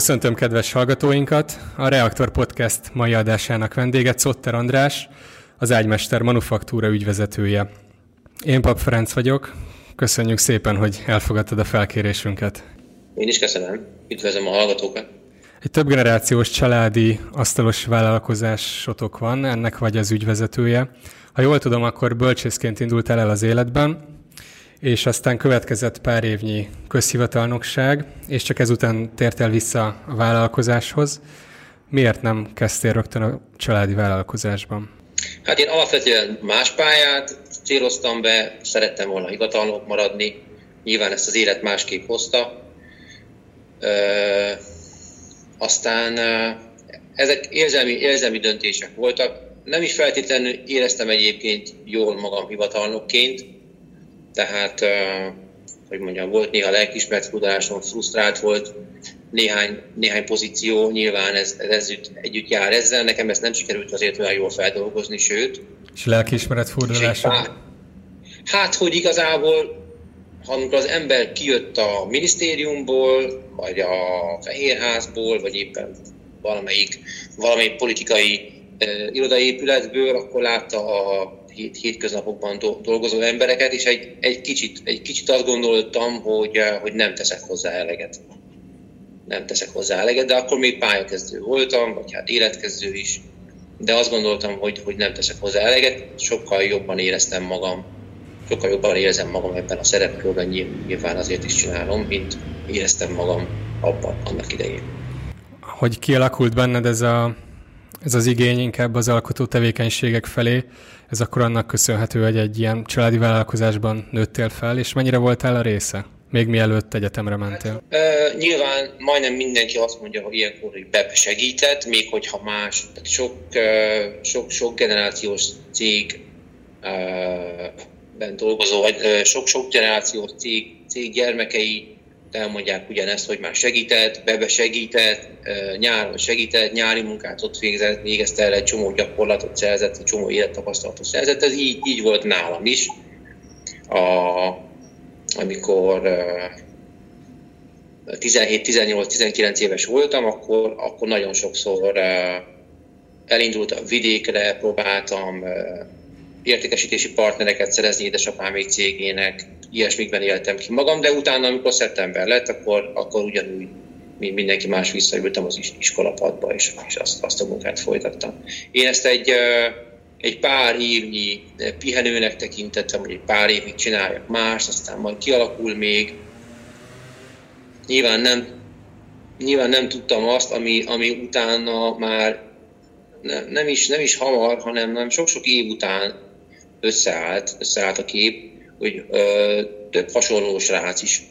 Köszöntöm kedves hallgatóinkat! A Reaktor Podcast mai adásának vendége Cotter András, az Ágymester Manufaktúra ügyvezetője. Én Pap Ferenc vagyok, köszönjük szépen, hogy elfogadtad a felkérésünket. Én is köszönöm, üdvözlöm a hallgatókat. Egy több generációs családi asztalos vállalkozásotok van, ennek vagy az ügyvezetője. Ha jól tudom, akkor bölcsészként indult el az életben, és aztán következett pár évnyi közhivatalnokság, és csak ezután tért el vissza a vállalkozáshoz. Miért nem kezdtél rögtön a családi vállalkozásban? Hát én alapvetően más pályát céloztam be, szerettem volna hivatalnok maradni, nyilván ezt az élet másképp hozta. Ö, aztán ezek érzelmi, érzelmi döntések voltak. Nem is feltétlenül éreztem egyébként jól magam hivatalnokként, tehát, hogy mondjam, volt néha lelkismert tudásom, frusztrált volt, néhány, néhány pozíció, nyilván ez, ez együtt, együtt jár ezzel, nekem ezt nem sikerült azért olyan jól feldolgozni, sőt. És lelkiismeret furdalása? Hát, hogy igazából, ha amikor az ember kijött a minisztériumból, vagy a Fehérházból, vagy éppen valamelyik, valamelyik politikai uh, irodaépületből, akkor látta a hét, hétköznapokban dolgozó embereket, és egy, egy, kicsit, egy kicsit azt gondoltam, hogy, eh, hogy nem teszek hozzá eleget. Nem teszek hozzá eleget, de akkor még pályakezdő voltam, vagy hát életkezdő is, de azt gondoltam, hogy, hogy nem teszek hozzá eleget, sokkal jobban éreztem magam, sokkal jobban érzem magam ebben a szerepkörben, nyilván azért is csinálom, mint éreztem magam abban annak idején. Hogy kialakult benned ez a ez az igény inkább az alkotó tevékenységek felé, ez akkor annak köszönhető, hogy egy ilyen családi vállalkozásban nőttél fel, és mennyire voltál a része? Még mielőtt egyetemre mentél? Hát, uh, nyilván majdnem mindenki azt mondja, hogy ilyenkor hogy segített, még hogyha más. Sok, uh, sok, sok generációs cég uh, ben dolgozó, vagy sok-sok generációs cég, cég gyermekei elmondják ugyanezt, hogy már segített, bebe segített, nyáron segített, nyári munkát ott végzett, végezte el egy csomó gyakorlatot szerzett, egy csomó élettapasztalatot szerzett. Ez így, így volt nálam is. A, amikor 17-18-19 éves voltam, akkor, akkor nagyon sokszor elindultam vidékre, próbáltam értékesítési partnereket szerezni édesapámék cégének, ilyesmikben éltem ki magam, de utána, amikor szeptember lett, akkor, akkor ugyanúgy mint mindenki más visszaültem az iskolapadba, és, és azt, azt a munkát folytattam. Én ezt egy, egy pár évnyi pihenőnek tekintettem, hogy egy pár évig csináljak mást, aztán majd kialakul még. Nyilván nem, nyilván nem tudtam azt, ami, ami utána már nem, nem, is, nem is hamar, hanem nem sok-sok év után összeállt, összeállt a kép, hogy ö, több hasonló srác is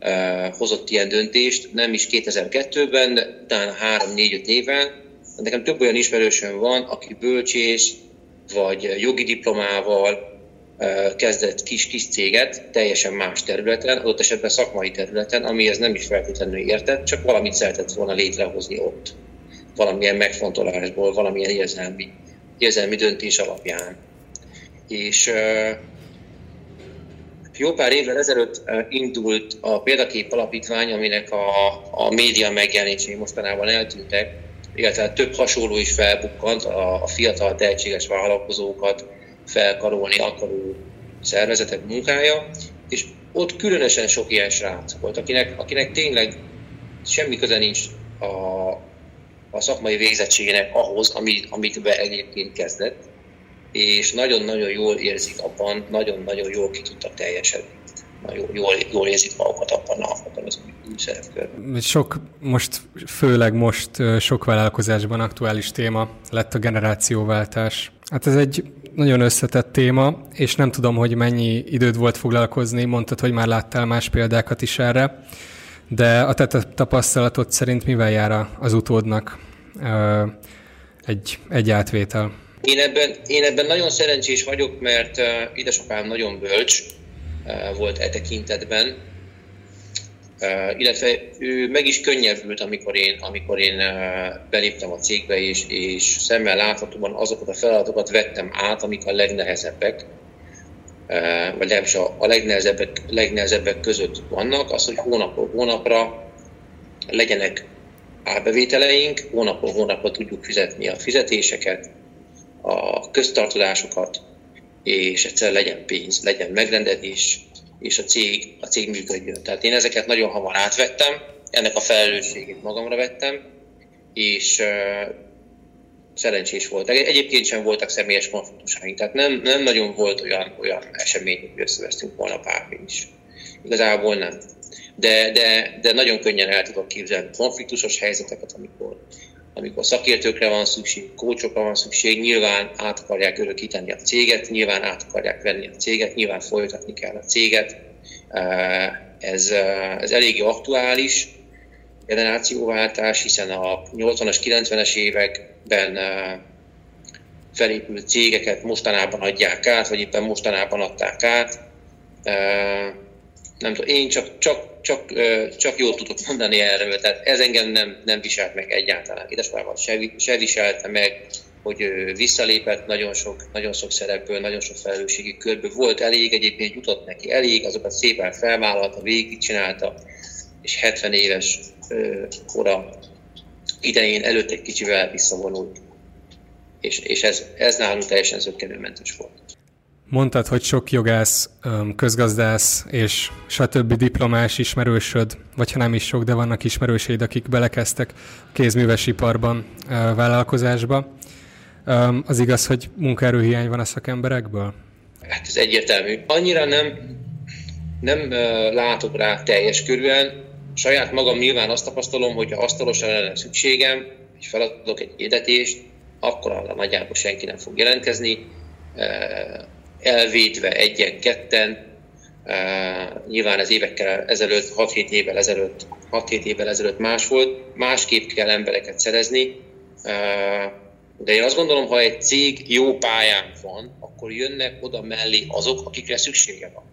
ö, hozott ilyen döntést, nem is 2002-ben, de utána 3-4-5 éven. Nekem több olyan ismerősöm van, aki bölcsész vagy jogi diplomával ö, kezdett kis-kis céget teljesen más területen, adott esetben szakmai területen, amihez nem is feltétlenül értett, csak valamit szeretett volna létrehozni ott. Valamilyen megfontolásból, valamilyen érzelmi, érzelmi döntés alapján. És jó pár évvel ezelőtt indult a Példakép Alapítvány, aminek a, a média megjelenései mostanában eltűntek, illetve több hasonló is felbukkant a, a fiatal tehetséges vállalkozókat felkarolni akaró szervezetek munkája, és ott különösen sok ilyen srác volt, akinek, akinek tényleg semmi köze nincs a, a szakmai végzettségének ahhoz, amit, amit be egyébként kezdett és nagyon-nagyon jól érzik abban, nagyon-nagyon jól ki tudtak teljesedni. Jól, jól érzik magukat abban, abban az új szerepkörben. Sok, most, főleg most sok vállalkozásban aktuális téma lett a generációváltás. Hát ez egy nagyon összetett téma, és nem tudom, hogy mennyi időd volt foglalkozni, mondtad, hogy már láttál más példákat is erre, de a te tapasztalatod szerint mivel jár az utódnak egy, egy átvétel? Én ebben, én ebben nagyon szerencsés vagyok, mert uh, édesapám nagyon bölcs uh, volt e tekintetben, uh, illetve ő meg is könnyebbült, amikor én, amikor én uh, beléptem a cégbe, és, és szemmel láthatóan azokat a feladatokat vettem át, amik a legnehezebbek, uh, vagy legalábbis a, a legnehezebbek, legnehezebbek között vannak, az, hogy hónapról hónapra legyenek árbevételeink, hónapon hónapra tudjuk fizetni a fizetéseket, a köztartozásokat, és egyszer legyen pénz, legyen megrendelés, és a cég, a cég működjön. Tehát én ezeket nagyon hamar átvettem, ennek a felelősségét magamra vettem, és szerencsés volt. Egyébként sem voltak személyes konfliktusaink, tehát nem, nem nagyon volt olyan, olyan esemény, hogy összevesztünk volna bármi is. Igazából nem. De, de, de nagyon könnyen el tudok képzelni konfliktusos helyzeteket, amikor, amikor szakértőkre van szükség, kócsokra van szükség, nyilván át akarják örökíteni a céget, nyilván át akarják venni a céget, nyilván folytatni kell a céget. Ez, ez eléggé aktuális generációváltás, hiszen a 80-as, 90-es években felépült cégeket mostanában adják át, vagy éppen mostanában adták át. Nem tudom, én csak, csak csak, csak jól tudok mondani erről, tehát ez engem nem, nem viselt meg egyáltalán. Édesapámat se, se viselte meg, hogy visszalépett nagyon sok, nagyon sok szerepből, nagyon sok felelősségi körből. Volt elég, egyébként jutott neki elég, azokat szépen felvállalta, végigcsinálta, és 70 éves kora idején előtt egy kicsivel visszavonult. És, és ez, ez nálunk teljesen zöggenőmentes volt. Mondtad, hogy sok jogász, közgazdász és stb. diplomás ismerősöd, vagy ha nem is sok, de vannak ismerőseid, akik belekezdtek kézművesiparban vállalkozásba. Az igaz, hogy munkaerőhiány van a szakemberekből? Hát ez egyértelmű. Annyira nem, nem látok rá teljes körülön. Saját magam nyilván azt tapasztalom, hogy ha asztalosan lenne szükségem, és feladok egy hirdetést, akkor arra nagyjából senki nem fog jelentkezni elvédve egyen-ketten. Uh, nyilván ez évekkel ezelőtt, 6-7 évvel ezelőtt, 6-7 évvel ezelőtt más volt, másképp kell embereket szerezni. Uh, de én azt gondolom, ha egy cég jó pályán van, akkor jönnek oda mellé azok, akikre szüksége van.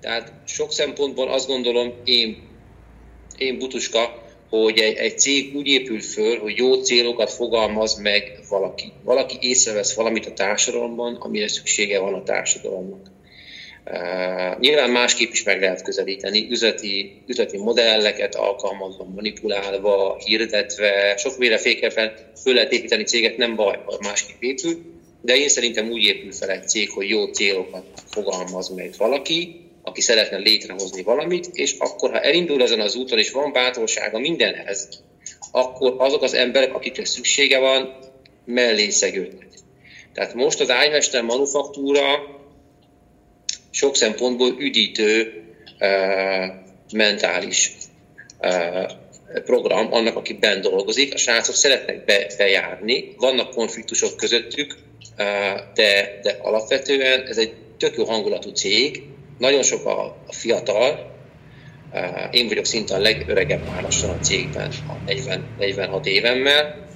Tehát sok szempontból azt gondolom, én, én butuska, hogy egy, egy cég úgy épül föl, hogy jó célokat fogalmaz meg valaki. Valaki észrevesz valamit a társadalomban, amire szüksége van a társadalomnak. Uh, nyilván másképp is meg lehet közelíteni, üzleti, üzleti modelleket alkalmazva, manipulálva, hirdetve, sokféleképpen föl lehet építeni céget, nem baj, ha másképp épül, de én szerintem úgy épül fel egy cég, hogy jó célokat fogalmaz meg valaki, aki szeretne létrehozni valamit, és akkor, ha elindul ezen az úton, és van bátorsága mindenhez, akkor azok az emberek, akikre szüksége van, mellé szegődnek. Tehát most az ágymester manufaktúra sok szempontból üdítő uh, mentális uh, program annak, aki bent dolgozik. A srácok szeretnek be, bejárni, vannak konfliktusok közöttük, uh, de, de alapvetően ez egy tök jó hangulatú cég, nagyon sok a, a fiatal, én vagyok szinte a legöregebb már lassan a cégben, a 40, 46 évemmel.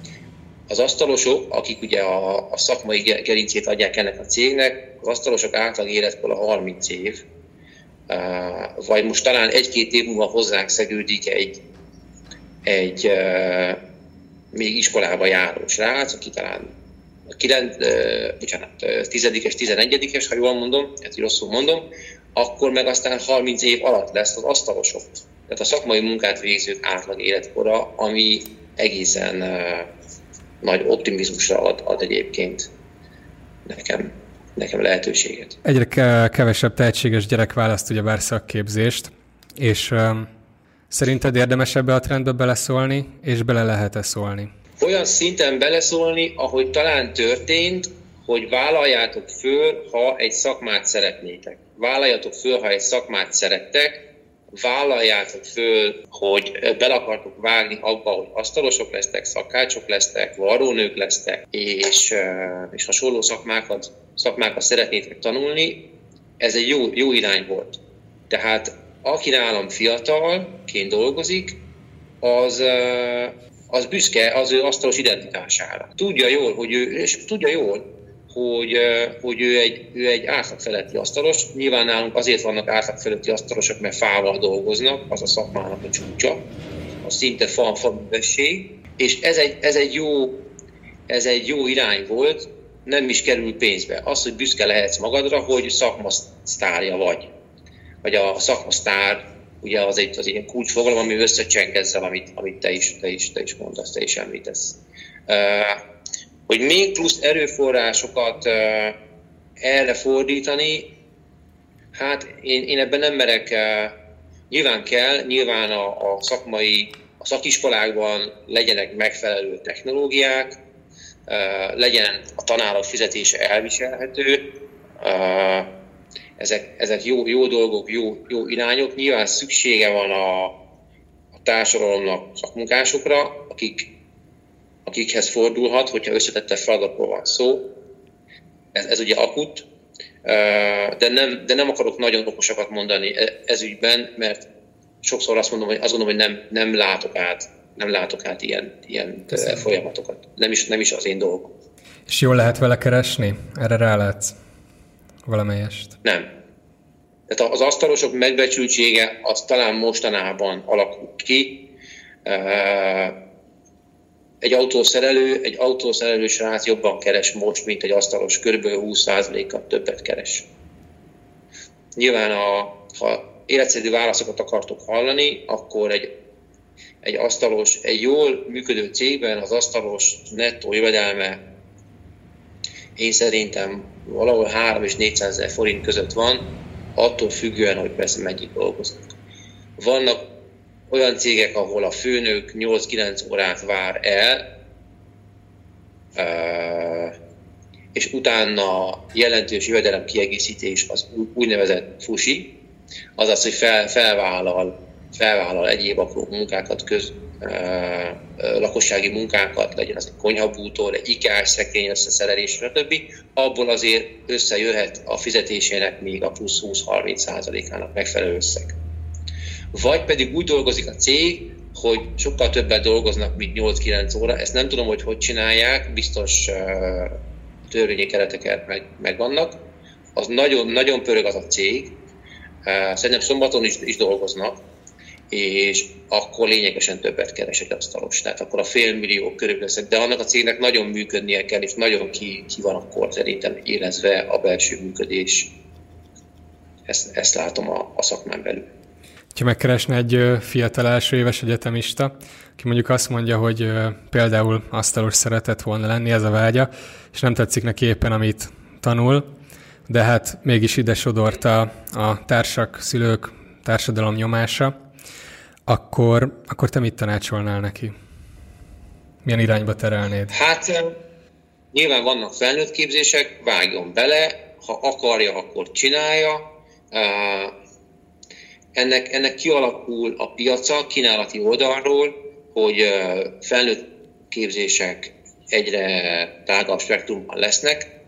Az asztalosok, akik ugye a, a szakmai gerincét adják ennek a cégnek, az asztalosok átlag a 30 év, vagy most talán egy-két év múlva hozzánk szegődik egy, egy még iskolába járó srác, aki talán 9, bocsánat, 10-es, 11-es, ha jól mondom, hát rosszul mondom, akkor meg aztán 30 év alatt lesz az asztalosok. Tehát a szakmai munkát végzők átlag életkora, ami egészen uh, nagy optimizmusra ad, ad egyébként nekem, nekem lehetőséget. Egyre kevesebb tehetséges gyerek választ ugyebár szakképzést, és um, szerinted érdemes ebbe a trendbe beleszólni, és bele lehet-e szólni? Olyan szinten beleszólni, ahogy talán történt, hogy vállaljátok föl, ha egy szakmát szeretnétek. Vállaljatok föl, ha egy szakmát szerettek, vállaljátok föl, hogy bele akartok vágni abba, hogy asztalosok lesztek, szakácsok lesztek, varrónők lesztek, és, és hasonló szakmákat, szakmákat szeretnétek tanulni, ez egy jó, jó irány volt. Tehát aki nálam fiatalként dolgozik, az, az büszke az ő asztalos identitására. Tudja jól, hogy ő, és tudja jól, hogy, hogy ő, egy, ő egy átlag feletti asztalos. Nyilván nálunk azért vannak átlag feletti asztalosok, mert fával dolgoznak, az a szakmának a csúcsa, a szinte fa, fa és ez egy, ez, egy jó, ez egy jó irány volt, nem is kerül pénzbe. Az, hogy büszke lehetsz magadra, hogy szakmasztárja vagy, vagy a szakmasztár ugye az egy, az egy kulcsfogalom, ami összecseng ezzel, amit, amit te, is, te, is, te is mondasz, te is említesz. Hogy még plusz erőforrásokat erre fordítani, hát én, én ebben nem merek, nyilván kell, nyilván a, a szakmai, a szakiskolákban legyenek megfelelő technológiák, legyen a tanárok fizetése elviselhető, ezek, ezek jó, jó dolgok, jó, jó irányok. Nyilván szüksége van a, a társadalomnak szakmunkásokra, akik, akikhez fordulhat, hogyha összetette feladatról van szó. Ez, ez ugye akut, de nem, de nem akarok nagyon okosakat mondani e, ez ügyben, mert sokszor azt mondom, hogy azt gondolom, hogy nem, nem látok át nem látok át ilyen, ilyen folyamatokat. Nem is, nem is az én dolgom. És jól lehet vele keresni? Erre rálátsz? Valamelyest? Nem. Tehát az asztalosok megbecsültsége az talán mostanában alakult ki. Egy autószerelő, egy autószerelő srác jobban keres most, mint egy asztalos, kb. 20%-kal többet keres. Nyilván, a, ha életszerű válaszokat akartok hallani, akkor egy, egy asztalos, egy jól működő cégben az asztalos nettó jövedelme én szerintem valahol 3 és 400 ezer forint között van, attól függően, hogy persze megyik dolgoznak. Vannak olyan cégek, ahol a főnök 8-9 órát vár el, és utána jelentős jövedelem kiegészítés az úgynevezett fusi, azaz, hogy fel, felvállal, felvállal egyéb apró munkákat, köz, lakossági munkákat, legyen az egy konyhabútól, egy ikás szekrény összeszerelés, stb. Abból azért összejöhet a fizetésének még a plusz 20-30 százalékának megfelelő összeg. Vagy pedig úgy dolgozik a cég, hogy sokkal többet dolgoznak, mint 8-9 óra. Ezt nem tudom, hogy hogy csinálják, biztos törvényi kereteket meg, megvannak. Az nagyon, nagyon pörög az a cég. Szerintem szombaton is, is dolgoznak, és akkor lényegesen többet keres egy asztalos. Tehát akkor a fél millió körül de annak a cégnek nagyon működnie kell, és nagyon ki, ki van akkor szerintem élezve a belső működés. Ezt, ezt látom a, a szakmán belül. Ha megkeresne egy fiatal első éves egyetemista, aki mondjuk azt mondja, hogy például asztalos szeretett volna lenni, ez a vágya, és nem tetszik neki éppen, amit tanul, de hát mégis ide sodorta a társak, szülők, társadalom nyomása, akkor, akkor te mit tanácsolnál neki? Milyen irányba terelnéd? Hát nyilván vannak felnőtt képzések, vágjon bele, ha akarja, akkor csinálja. Ennek, ennek kialakul a piaca kínálati oldalról, hogy felnőtt képzések egyre tágabb spektrumban lesznek,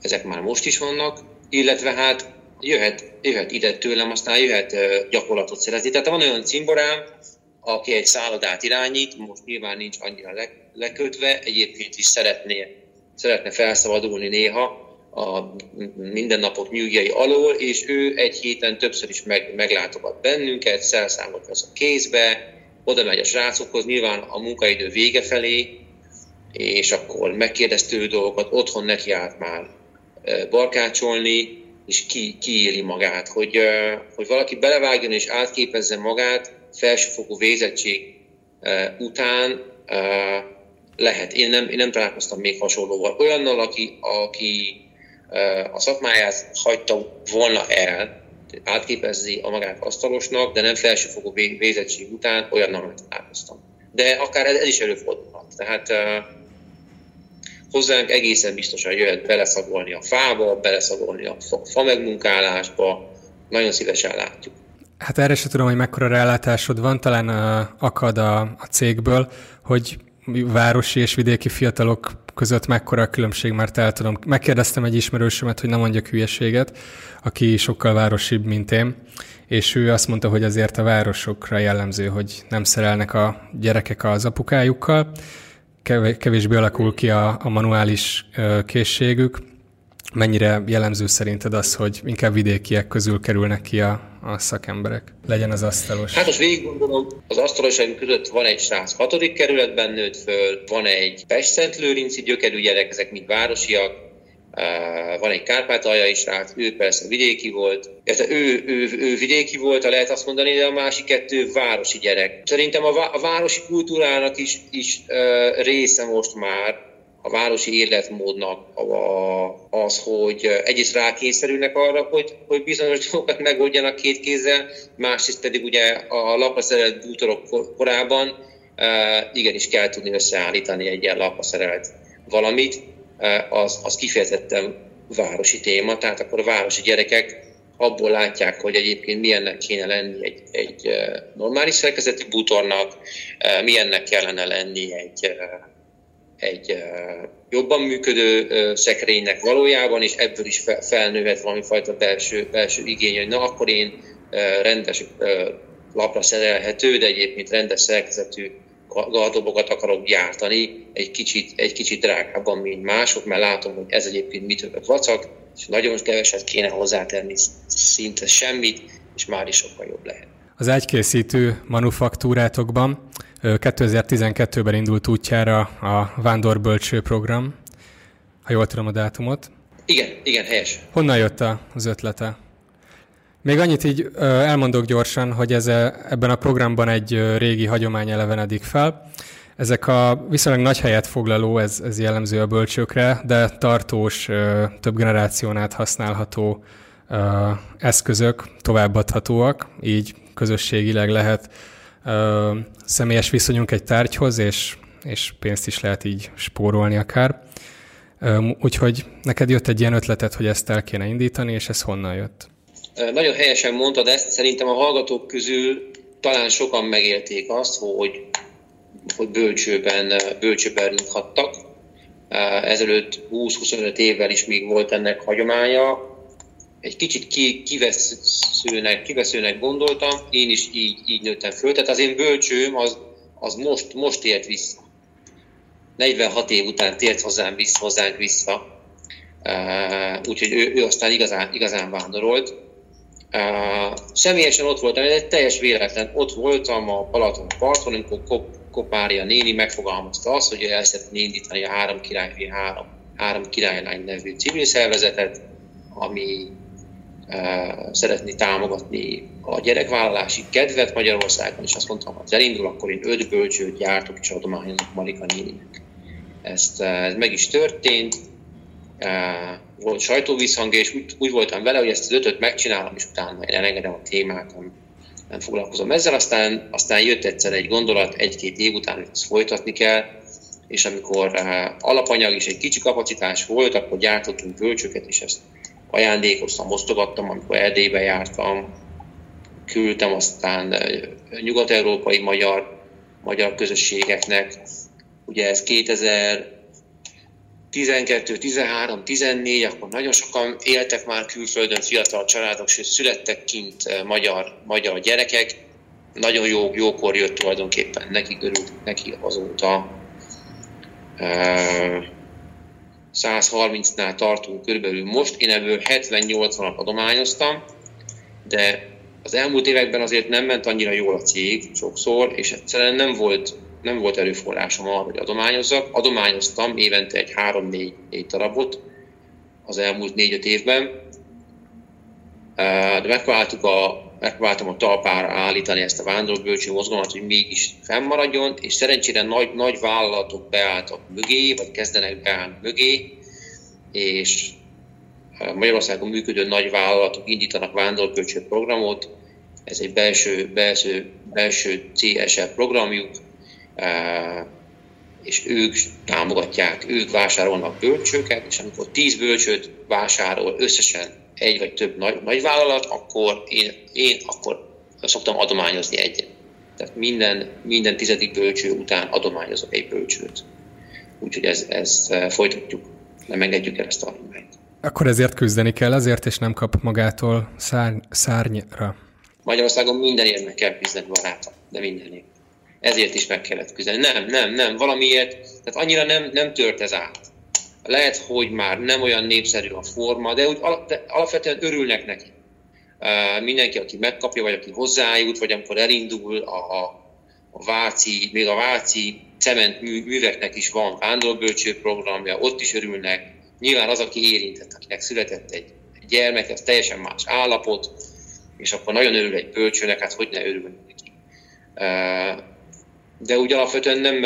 ezek már most is vannak, illetve hát jöhet, jöhet ide tőlem, aztán jöhet gyakorlatot szerezni. Tehát van olyan cimborám, aki egy szállodát irányít, most nyilván nincs annyira le, lekötve, egyébként is szeretné, szeretne felszabadulni néha a mindennapok nyűgjei alól, és ő egy héten többször is meg, meglátogat bennünket, szelszámot vesz a kézbe, oda megy a srácokhoz, nyilván a munkaidő vége felé, és akkor megkérdeztő dolgokat, otthon neki állt már barkácsolni, és ki, kiéli magát, hogy, hogy valaki belevágjon és átképezze magát felsőfokú végzettség után lehet. Én nem, én nem találkoztam még hasonlóval. Olyannal, aki, aki a szakmáját hagyta volna el, átképezzi a magát asztalosnak, de nem felsőfokú végzettség után, olyannal nem találkoztam. De akár ez, ez is előfordulhat. Tehát hozzánk egészen biztosan jöhet beleszagolni a fába, beleszagolni a fa megmunkálásba, nagyon szívesen látjuk. Hát erre sem tudom, hogy mekkora rálátásod van, talán akad a, a cégből, hogy városi és vidéki fiatalok között mekkora a különbség, mert el tudom. Megkérdeztem egy ismerősömet, hogy nem mondjak hülyeséget, aki sokkal városibb, mint én, és ő azt mondta, hogy azért a városokra jellemző, hogy nem szerelnek a gyerekek az apukájukkal, kevésbé alakul ki a, a manuális készségük. Mennyire jellemző szerinted az, hogy inkább vidékiek közül kerülnek ki a, a szakemberek? Legyen az asztalos. Hát most végig gondolom, az asztalosaink között van egy srác hatodik kerületben nőtt föl, van egy Pest-Szent Lőrinci gyökerű gyerek, ezek mind városiak, van egy kárpátaljai srác, ő persze vidéki volt, illetve ő, ő, ő vidéki volt, lehet azt mondani, de a másik kettő városi gyerek. Szerintem a, a városi kultúrának is, is része most már, a városi életmódnak az, hogy egyrészt rákényszerülnek arra, hogy, hogy bizonyos dolgokat megoldjanak két kézzel, másrészt pedig ugye a lapra szerelt bútorok korában igenis kell tudni összeállítani egy ilyen lapra szerelt valamit, az, az kifejezetten városi téma, tehát akkor a városi gyerekek abból látják, hogy egyébként milyennek kéne lenni egy, egy normális szerkezetű bútornak, milyennek kellene lenni egy egy jobban működő szekrénynek valójában, és ebből is felnőhet valami fajta belső, belső igény, hogy na akkor én rendes lapra szerelhető, de egyébként rendes szerkezetű gardobokat akarok gyártani, egy kicsit, egy kicsit drágábban, mint mások, mert látom, hogy ez egyébként mitől vacak, és nagyon keveset kéne hozzátenni, szinte semmit, és már is sokkal jobb lehet. Az egykészítő manufaktúrátokban 2012-ben indult útjára a Vándorbölcső program, ha jól tudom a dátumot. Igen, igen, helyes. Honnan jött az ötlete? Még annyit így elmondok gyorsan, hogy ez ebben a programban egy régi hagyomány elevenedik fel. Ezek a viszonylag nagy helyet foglaló, ez, ez jellemző a bölcsőkre, de tartós, több generáción át használható eszközök továbbadhatóak, így közösségileg lehet ö, személyes viszonyunk egy tárgyhoz, és, és pénzt is lehet így spórolni akár. Ö, úgyhogy neked jött egy ilyen ötletet, hogy ezt el kéne indítani, és ez honnan jött? Nagyon helyesen mondtad ezt, szerintem a hallgatók közül talán sokan megélték azt, hogy, hogy bölcsőben, bölcsőben rúghattak. Ezelőtt 20-25 évvel is még volt ennek hagyománya, egy kicsit ki, kiveszőnek, kiveszőnek gondoltam, én is így, így nőttem föl. Tehát az én bölcsőm az, az most, most ért vissza. 46 év után tért hozzám vissza, hozzánk vissza. Uh, úgyhogy ő, ő aztán igazán, igazán vándorolt. Uh, személyesen ott voltam, ez egy teljes véletlen. Ott voltam a Balaton parton, amikor Kop, Kopária néni megfogalmazta azt, hogy el szeretné indítani a Három Király, három, három Királylány nevű civil szervezetet, ami szeretni támogatni a gyerekvállalási kedvet Magyarországon, és azt mondtam, ha elindul, akkor én öt bölcsőt gyártok és adományozok Marika néninek. Ezt, ez meg is történt, volt sajtóvízhang, és úgy, úgy voltam vele, hogy ezt az ötöt megcsinálom, és utána elengedem a témát, nem, nem foglalkozom ezzel. Aztán, aztán jött egyszer egy gondolat, egy-két év után, hogy ezt folytatni kell, és amikor alapanyag és egy kicsi kapacitás volt, akkor gyártottunk bölcsőket, és ezt ajándékoztam, osztogattam, amikor Erdélybe jártam, küldtem aztán nyugat-európai magyar, magyar közösségeknek. Ugye ez 2012, 13, 14, akkor nagyon sokan éltek már külföldön fiatal családok, sőt születtek kint magyar, magyar gyerekek. Nagyon jó, jókor jött tulajdonképpen, neki örült, neki azóta. 130-nál tartunk körülbelül most, én ebből 70-80-at adományoztam, de az elmúlt években azért nem ment annyira jól a cég sokszor, és egyszerűen nem volt, nem volt erőforrásom arra, hogy adományozzak. Adományoztam évente egy 3-4 darabot az elmúlt 4-5 évben, de megpróbáltuk a, megpróbáltam a talpára állítani ezt a vándorgölcső mozgalmat, hogy mégis fennmaradjon, és szerencsére nagy, nagy vállalatok beálltak mögé, vagy kezdenek beállni mögé, és Magyarországon működő nagy vállalatok indítanak vándorgölcső programot, ez egy belső, belső, belső CSR programjuk, és ők támogatják, ők vásárolnak bölcsőket, és amikor 10 bölcsőt vásárol összesen egy vagy több nagy, nagy vállalat, akkor én, én akkor szoktam adományozni egyet. Tehát minden, minden tizedik bölcső után adományozok egy bölcsőt. Úgyhogy ez, ezt eh, folytatjuk, nem engedjük el ezt a hagyományt. Akkor ezért küzdeni kell, azért és nem kap magától szárny, szárnyra. Magyarországon mindenért meg kell küzdeni baráta, de mindenért. Ezért is meg kellett küzdeni. Nem, nem, nem, valamiért, tehát annyira nem, nem tört ez át lehet, hogy már nem olyan népszerű a forma, de, úgy, de alapvetően örülnek neki. Mindenki, aki megkapja, vagy aki hozzájut, vagy amikor elindul a, a Váci, még a Váci cement műveknek is van vándorgölcső programja, ott is örülnek, Nyilván az, aki érintett, akinek született egy gyermek, ez teljesen más állapot, és akkor nagyon örül egy bölcsőnek, hát hogy ne örül neki. De úgy alapvetően nem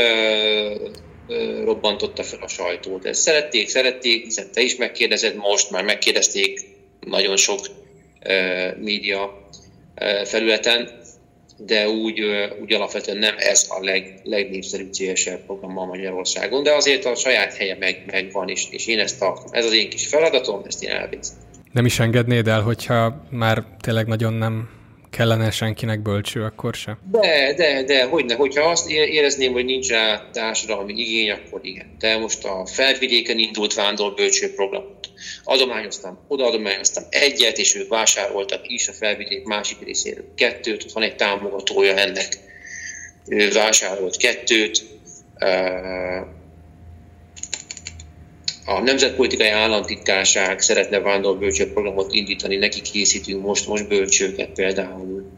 robbantotta fel a sajtót. Ezt szerették, szerették, hiszen te is megkérdezed most, már megkérdezték nagyon sok média felületen, de úgy, úgy alapvetően nem ez a leg, legnépszerűbb CSR program a Magyarországon, de azért a saját helye meg, megvan, és, és én ezt tartom. Ez az én kis feladatom, ezt én elvégzem. Nem is engednéd el, hogyha már tényleg nagyon nem kellene senkinek bölcső, akkor se? De, de, de, hogyne. Hogyha azt érezném, hogy nincs rá társadalmi igény, akkor igen. De most a felvidéken indult vándor bölcső programot adományoztam, oda egyet, és ők vásároltak is a felvidék másik részéről kettőt, ott van egy támogatója ennek, ő vásárolt kettőt, a Nemzetpolitikai Államtitkárság szeretne vándor programot indítani, neki készítünk most, most bölcsőket például.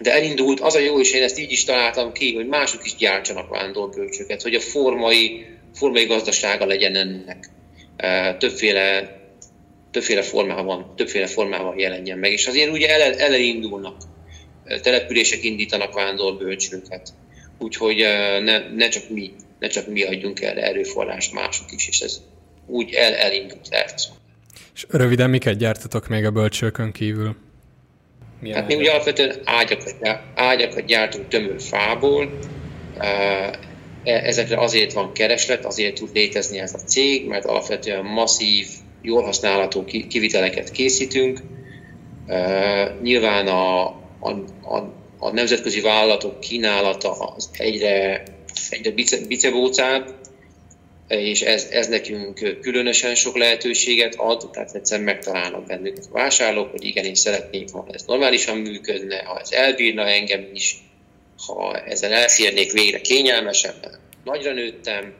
De elindult, az a jó, és én ezt így is találtam ki, hogy mások is gyártsanak vándor hogy a formai, formai gazdasága legyen ennek. Többféle, többféle formában, többféle formában jelenjen meg. És azért ugye ele, elindulnak, települések indítanak vándor Úgyhogy ne, ne csak mi ne csak mi adjunk el erőforrás, mások is, és ez úgy el, elindult, lehet És röviden miket gyártatok még a bölcsőkön kívül? Milyen hát mi ugye alapvetően ágyakat, ágyakat gyártunk tömör fából, e, ezekre azért van kereslet, azért tud létezni ez a cég, mert alapvetően masszív, jól használható kiviteleket készítünk. Nyilván a, a, a, a nemzetközi vállalatok kínálata az egyre egyre bicebócább, és ez, ez nekünk különösen sok lehetőséget ad, tehát egyszerűen megtalálnak bennünket a vásárlók, hogy igen, én szeretnék, ha ez normálisan működne, ha ez elbírna engem is, ha ezzel elférnék végre kényelmesebben, nagyra nőttem,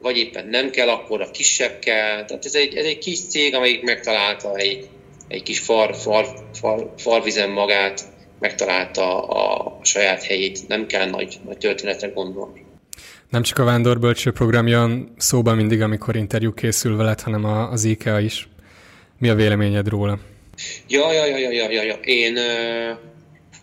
vagy éppen nem kell, akkor a kisebb kell. Tehát ez egy, ez egy kis cég, amelyik megtalálta egy, egy kis far, far, far, farvizen magát, megtalálta a, a saját helyét, nem kell nagy, nagy történetre gondolni. Nem csak a Bölcső program jön szóba mindig, amikor interjú készül veled, hanem az IKEA is. Mi a véleményed róla? Ja, ja, ja, ja, ja. ja. Én,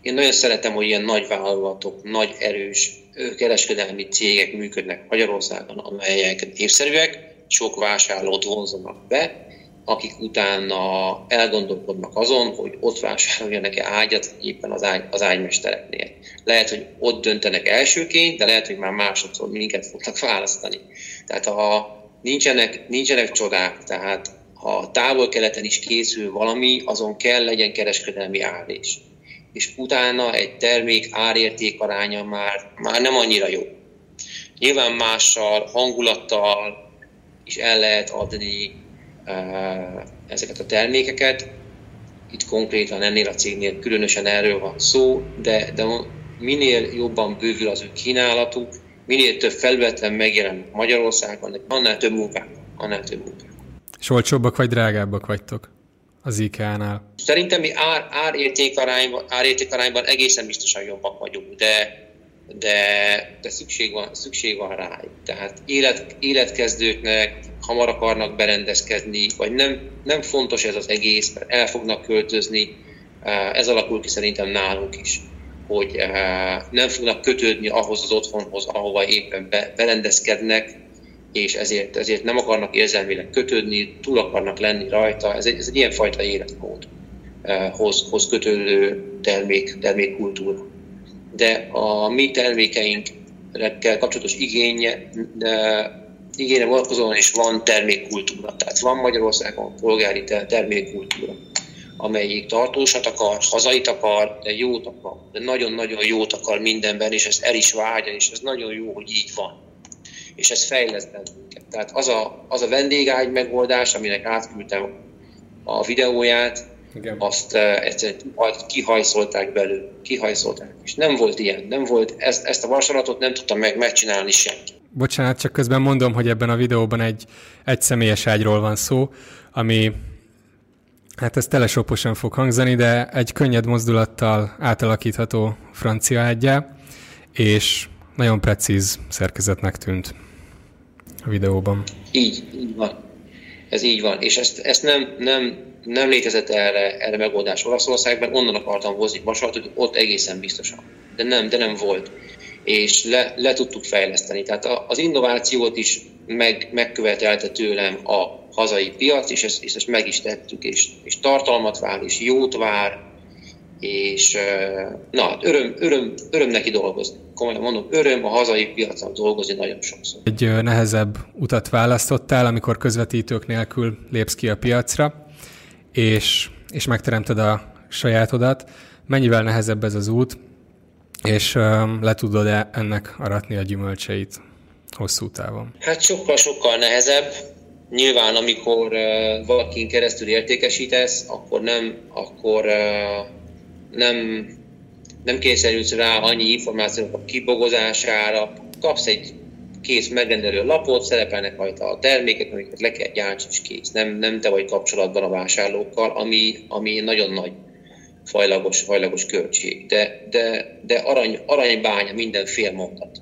én nagyon szeretem, hogy ilyen nagy vállalatok, nagy erős kereskedelmi cégek működnek Magyarországon, amelyek évszerűek, sok vásárlót vonzanak be, akik utána elgondolkodnak azon, hogy ott vásároljanak-e ágyat éppen az, ágy, az ágymestereknél. Lehet, hogy ott döntenek elsőként, de lehet, hogy már másodszor minket fognak választani. Tehát ha nincsenek, nincsenek csodák, tehát ha távol-keleten is készül valami, azon kell legyen kereskedelmi állés. És utána egy termék árérték aránya már, már nem annyira jó. Nyilván mással, hangulattal is el lehet adni, ezeket a termékeket. Itt konkrétan ennél a cégnél különösen erről van szó, de, de minél jobban bővül az ő kínálatuk, minél több felületen megjelen Magyarországon, annál több munkák, annál több munkák. És olcsóbbak vagy drágábbak vagytok az IKEA-nál? Szerintem mi ár, árértékarányban, árértékarányban egészen biztosan jobbak vagyunk, de de, de szükség, van, szükség van rá. Tehát élet, életkezdőknek hamar akarnak berendezkedni, vagy nem, nem fontos ez az egész, mert el fognak költözni. Ez alakul ki szerintem nálunk is, hogy nem fognak kötődni ahhoz az otthonhoz, ahova éppen be, berendezkednek, és ezért, ezért nem akarnak érzelmileg kötődni, túl akarnak lenni rajta. Ez egy, ez egy ilyenfajta életmód hoz, hoz kötődő termék, termékkultúra de a mi termékeinkkel kapcsolatos igénye, igénye vonatkozóan is van termékkultúra. Tehát van Magyarországon polgári termékkultúra, amelyik tartósat akar, hazait akar, de jót akar, de nagyon-nagyon jót akar mindenben, és ez el is vágya, és ez nagyon jó, hogy így van. És ez fejleszt bennünket. Tehát az a, az a vendégágy megoldás, aminek átküldtem a videóját, igen. azt uh, egyszerűen kihajszolták belőle, kihajszolták. És nem volt ilyen, nem volt, ezt, ezt a vasaratot nem tudtam meg megcsinálni senki. Bocsánat, csak közben mondom, hogy ebben a videóban egy, egy személyes ágyról van szó, ami, hát ez telesoposan fog hangzani, de egy könnyed mozdulattal átalakítható francia ágyá, és nagyon precíz szerkezetnek tűnt a videóban. Így, így van. Ez így van, és ezt, ezt nem, nem, nem létezett erre, erre megoldás Olaszországban, onnan akartam hozni vasat, hogy ott egészen biztosan. De nem, de nem volt. És le, le tudtuk fejleszteni. Tehát az innovációt is meg, megkövetelte tőlem a hazai piac, és ezt, és ezt meg is tettük, és, és tartalmat vár, és jót vár, és na, hát öröm, öröm, öröm neki dolgozni. Komolyan mondom, öröm a hazai piacon dolgozni nagyon sokszor. Egy nehezebb utat választottál, amikor közvetítők nélkül lépsz ki a piacra, és, és megteremted a sajátodat. Mennyivel nehezebb ez az út, és le tudod-e ennek aratni a gyümölcseit hosszú távon? Hát sokkal-sokkal nehezebb. Nyilván, amikor uh, valakin keresztül értékesítesz, akkor nem, akkor nem, nem kényszerülsz rá annyi információnak a kibogozására, kapsz egy kész megrendelő lapot, szerepelnek rajta a termékek, amiket le kell gyártani, és kész. Nem, nem te vagy kapcsolatban a vásárlókkal, ami, ami nagyon nagy fajlagos, fajlagos költség. De, de, de arany, aranybánya minden fél mondat.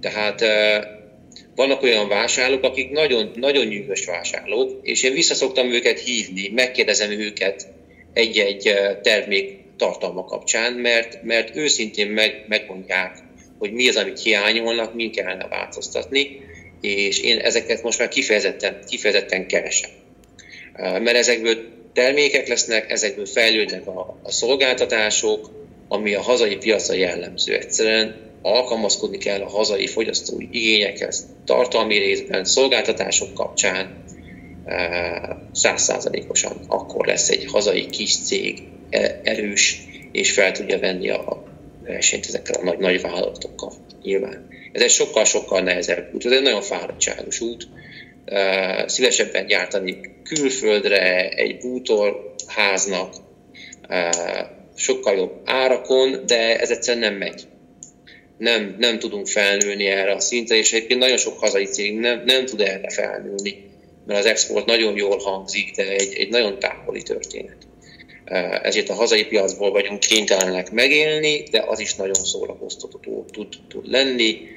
Tehát vannak olyan vásárlók, akik nagyon, nagyon nyűgös vásárlók, és én visszaszoktam őket hívni, megkérdezem őket egy-egy termék tartalma kapcsán, mert, mert őszintén meg, megmondják, hogy mi az, amit hiányolnak, mi kellene változtatni, és én ezeket most már kifejezetten, kifejezetten keresem. Mert ezekből termékek lesznek, ezekből fejlődnek a, a szolgáltatások, ami a hazai piacra jellemző. Egyszerűen alkalmazkodni kell a hazai fogyasztói igényekhez, tartalmi részben, szolgáltatások kapcsán százszázalékosan akkor lesz egy hazai kis cég E, erős, és fel tudja venni a versenyt ezekkel a nagy, nagy vállalatokkal nyilván. Ez egy sokkal-sokkal nehezebb út, ez egy nagyon fáradtságos út. Szívesebben gyártani külföldre egy bútorháznak, sokkal jobb árakon, de ez egyszerűen nem megy. Nem, nem tudunk felnőni erre a szintre, és egyébként nagyon sok hazai cég nem, nem tud erre felnőni, mert az export nagyon jól hangzik, de egy, egy nagyon távoli történet ezért a hazai piacból vagyunk kénytelenek megélni, de az is nagyon szórakoztató tud, tud lenni.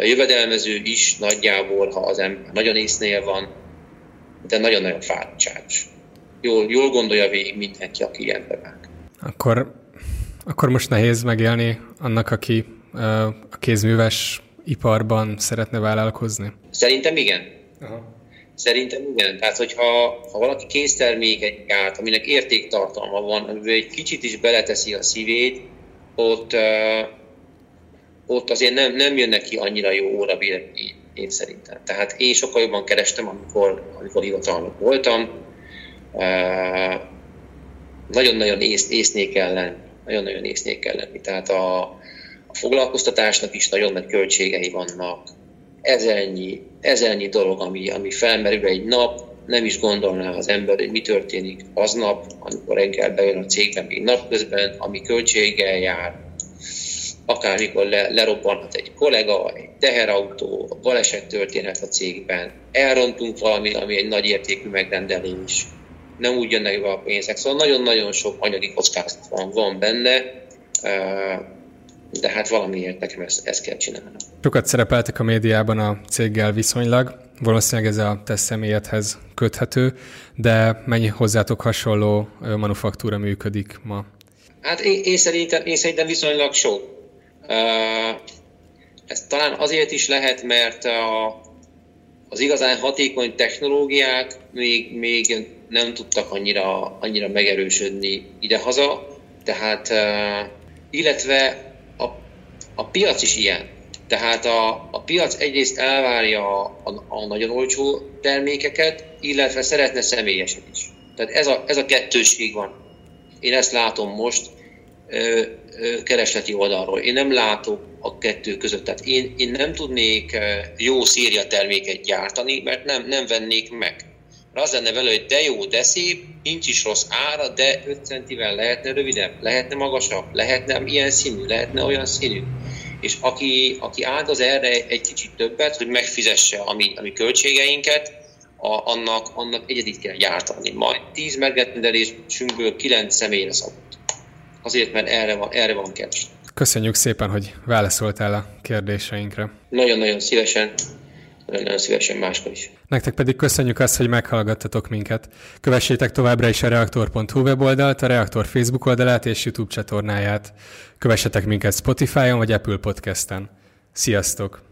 Jövedelmező is nagyjából, ha az ember nagyon észnél van, de nagyon-nagyon fáradtságos. Jól, jól gondolja végig mindenki, aki ilyen bevág. Akkor, akkor most nehéz megélni annak, aki a kézműves iparban szeretne vállalkozni? Szerintem igen. Aha. Szerintem igen. Tehát, hogyha ha valaki készterméket gyárt, aminek értéktartalma van, amivel egy kicsit is beleteszi a szívét, ott, ott azért nem, nem jön neki annyira jó óra én, én szerintem. Tehát én sokkal jobban kerestem, amikor, amikor hivatalnok voltam. Uh, nagyon-nagyon ész, észnék kell lenni. Nagyon-nagyon észnék kell lenni. Tehát a, a foglalkoztatásnak is nagyon nagy költségei vannak ezernyi, ezernyi dolog, ami, ami felmerül egy nap, nem is gondolná az ember, hogy mi történik aznap, amikor reggel bejön a cégben, még napközben, ami költséggel jár, akármikor le, lerobbanhat egy kollega, egy teherautó, baleset történhet a cégben, elrontunk valami, ami egy nagy értékű megrendelés, nem úgy jönnek be a pénzek. Szóval nagyon-nagyon sok anyagi kockázat van, van benne, de hát valamiért nekem ezt, ezt kell csinálnom. Sokat szerepeltek a médiában a céggel viszonylag, valószínűleg ez a te személyedhez köthető, de mennyi hozzátok hasonló manufaktúra működik ma? Hát én, én, szerintem, én szerintem viszonylag sok. Ez talán azért is lehet, mert a, az igazán hatékony technológiák még, még nem tudtak annyira, annyira megerősödni idehaza, tehát illetve a piac is ilyen. Tehát a, a piac egyrészt elvárja a, a nagyon olcsó termékeket, illetve szeretne személyesen is. Tehát ez a, ez a kettőség van. Én ezt látom most keresleti oldalról. Én nem látok a kettő között. Tehát én, én nem tudnék jó szírja terméket gyártani, mert nem, nem vennék meg. Mert az lenne vele, hogy de jó, de szép, nincs is rossz ára, de 5 centivel lehetne rövidebb, lehetne magasabb, lehetne ilyen színű, lehetne olyan színű és aki, aki áldoz erre egy kicsit többet, hogy megfizesse a mi, a mi költségeinket, a, annak, annak egyedit kell gyártani. Majd 10 megrendelésünkből 9 személyre szabott. Azért, mert erre van, erre van kereslet. Köszönjük szépen, hogy válaszoltál a kérdéseinkre. Nagyon-nagyon szívesen. nagyon szívesen máskor is. Nektek pedig köszönjük azt, hogy meghallgattatok minket. Kövessétek továbbra is a reaktor.hu weboldalt, a Reaktor Facebook oldalát és YouTube csatornáját. Kövessetek minket Spotify-on vagy Apple Podcast-en. Sziasztok!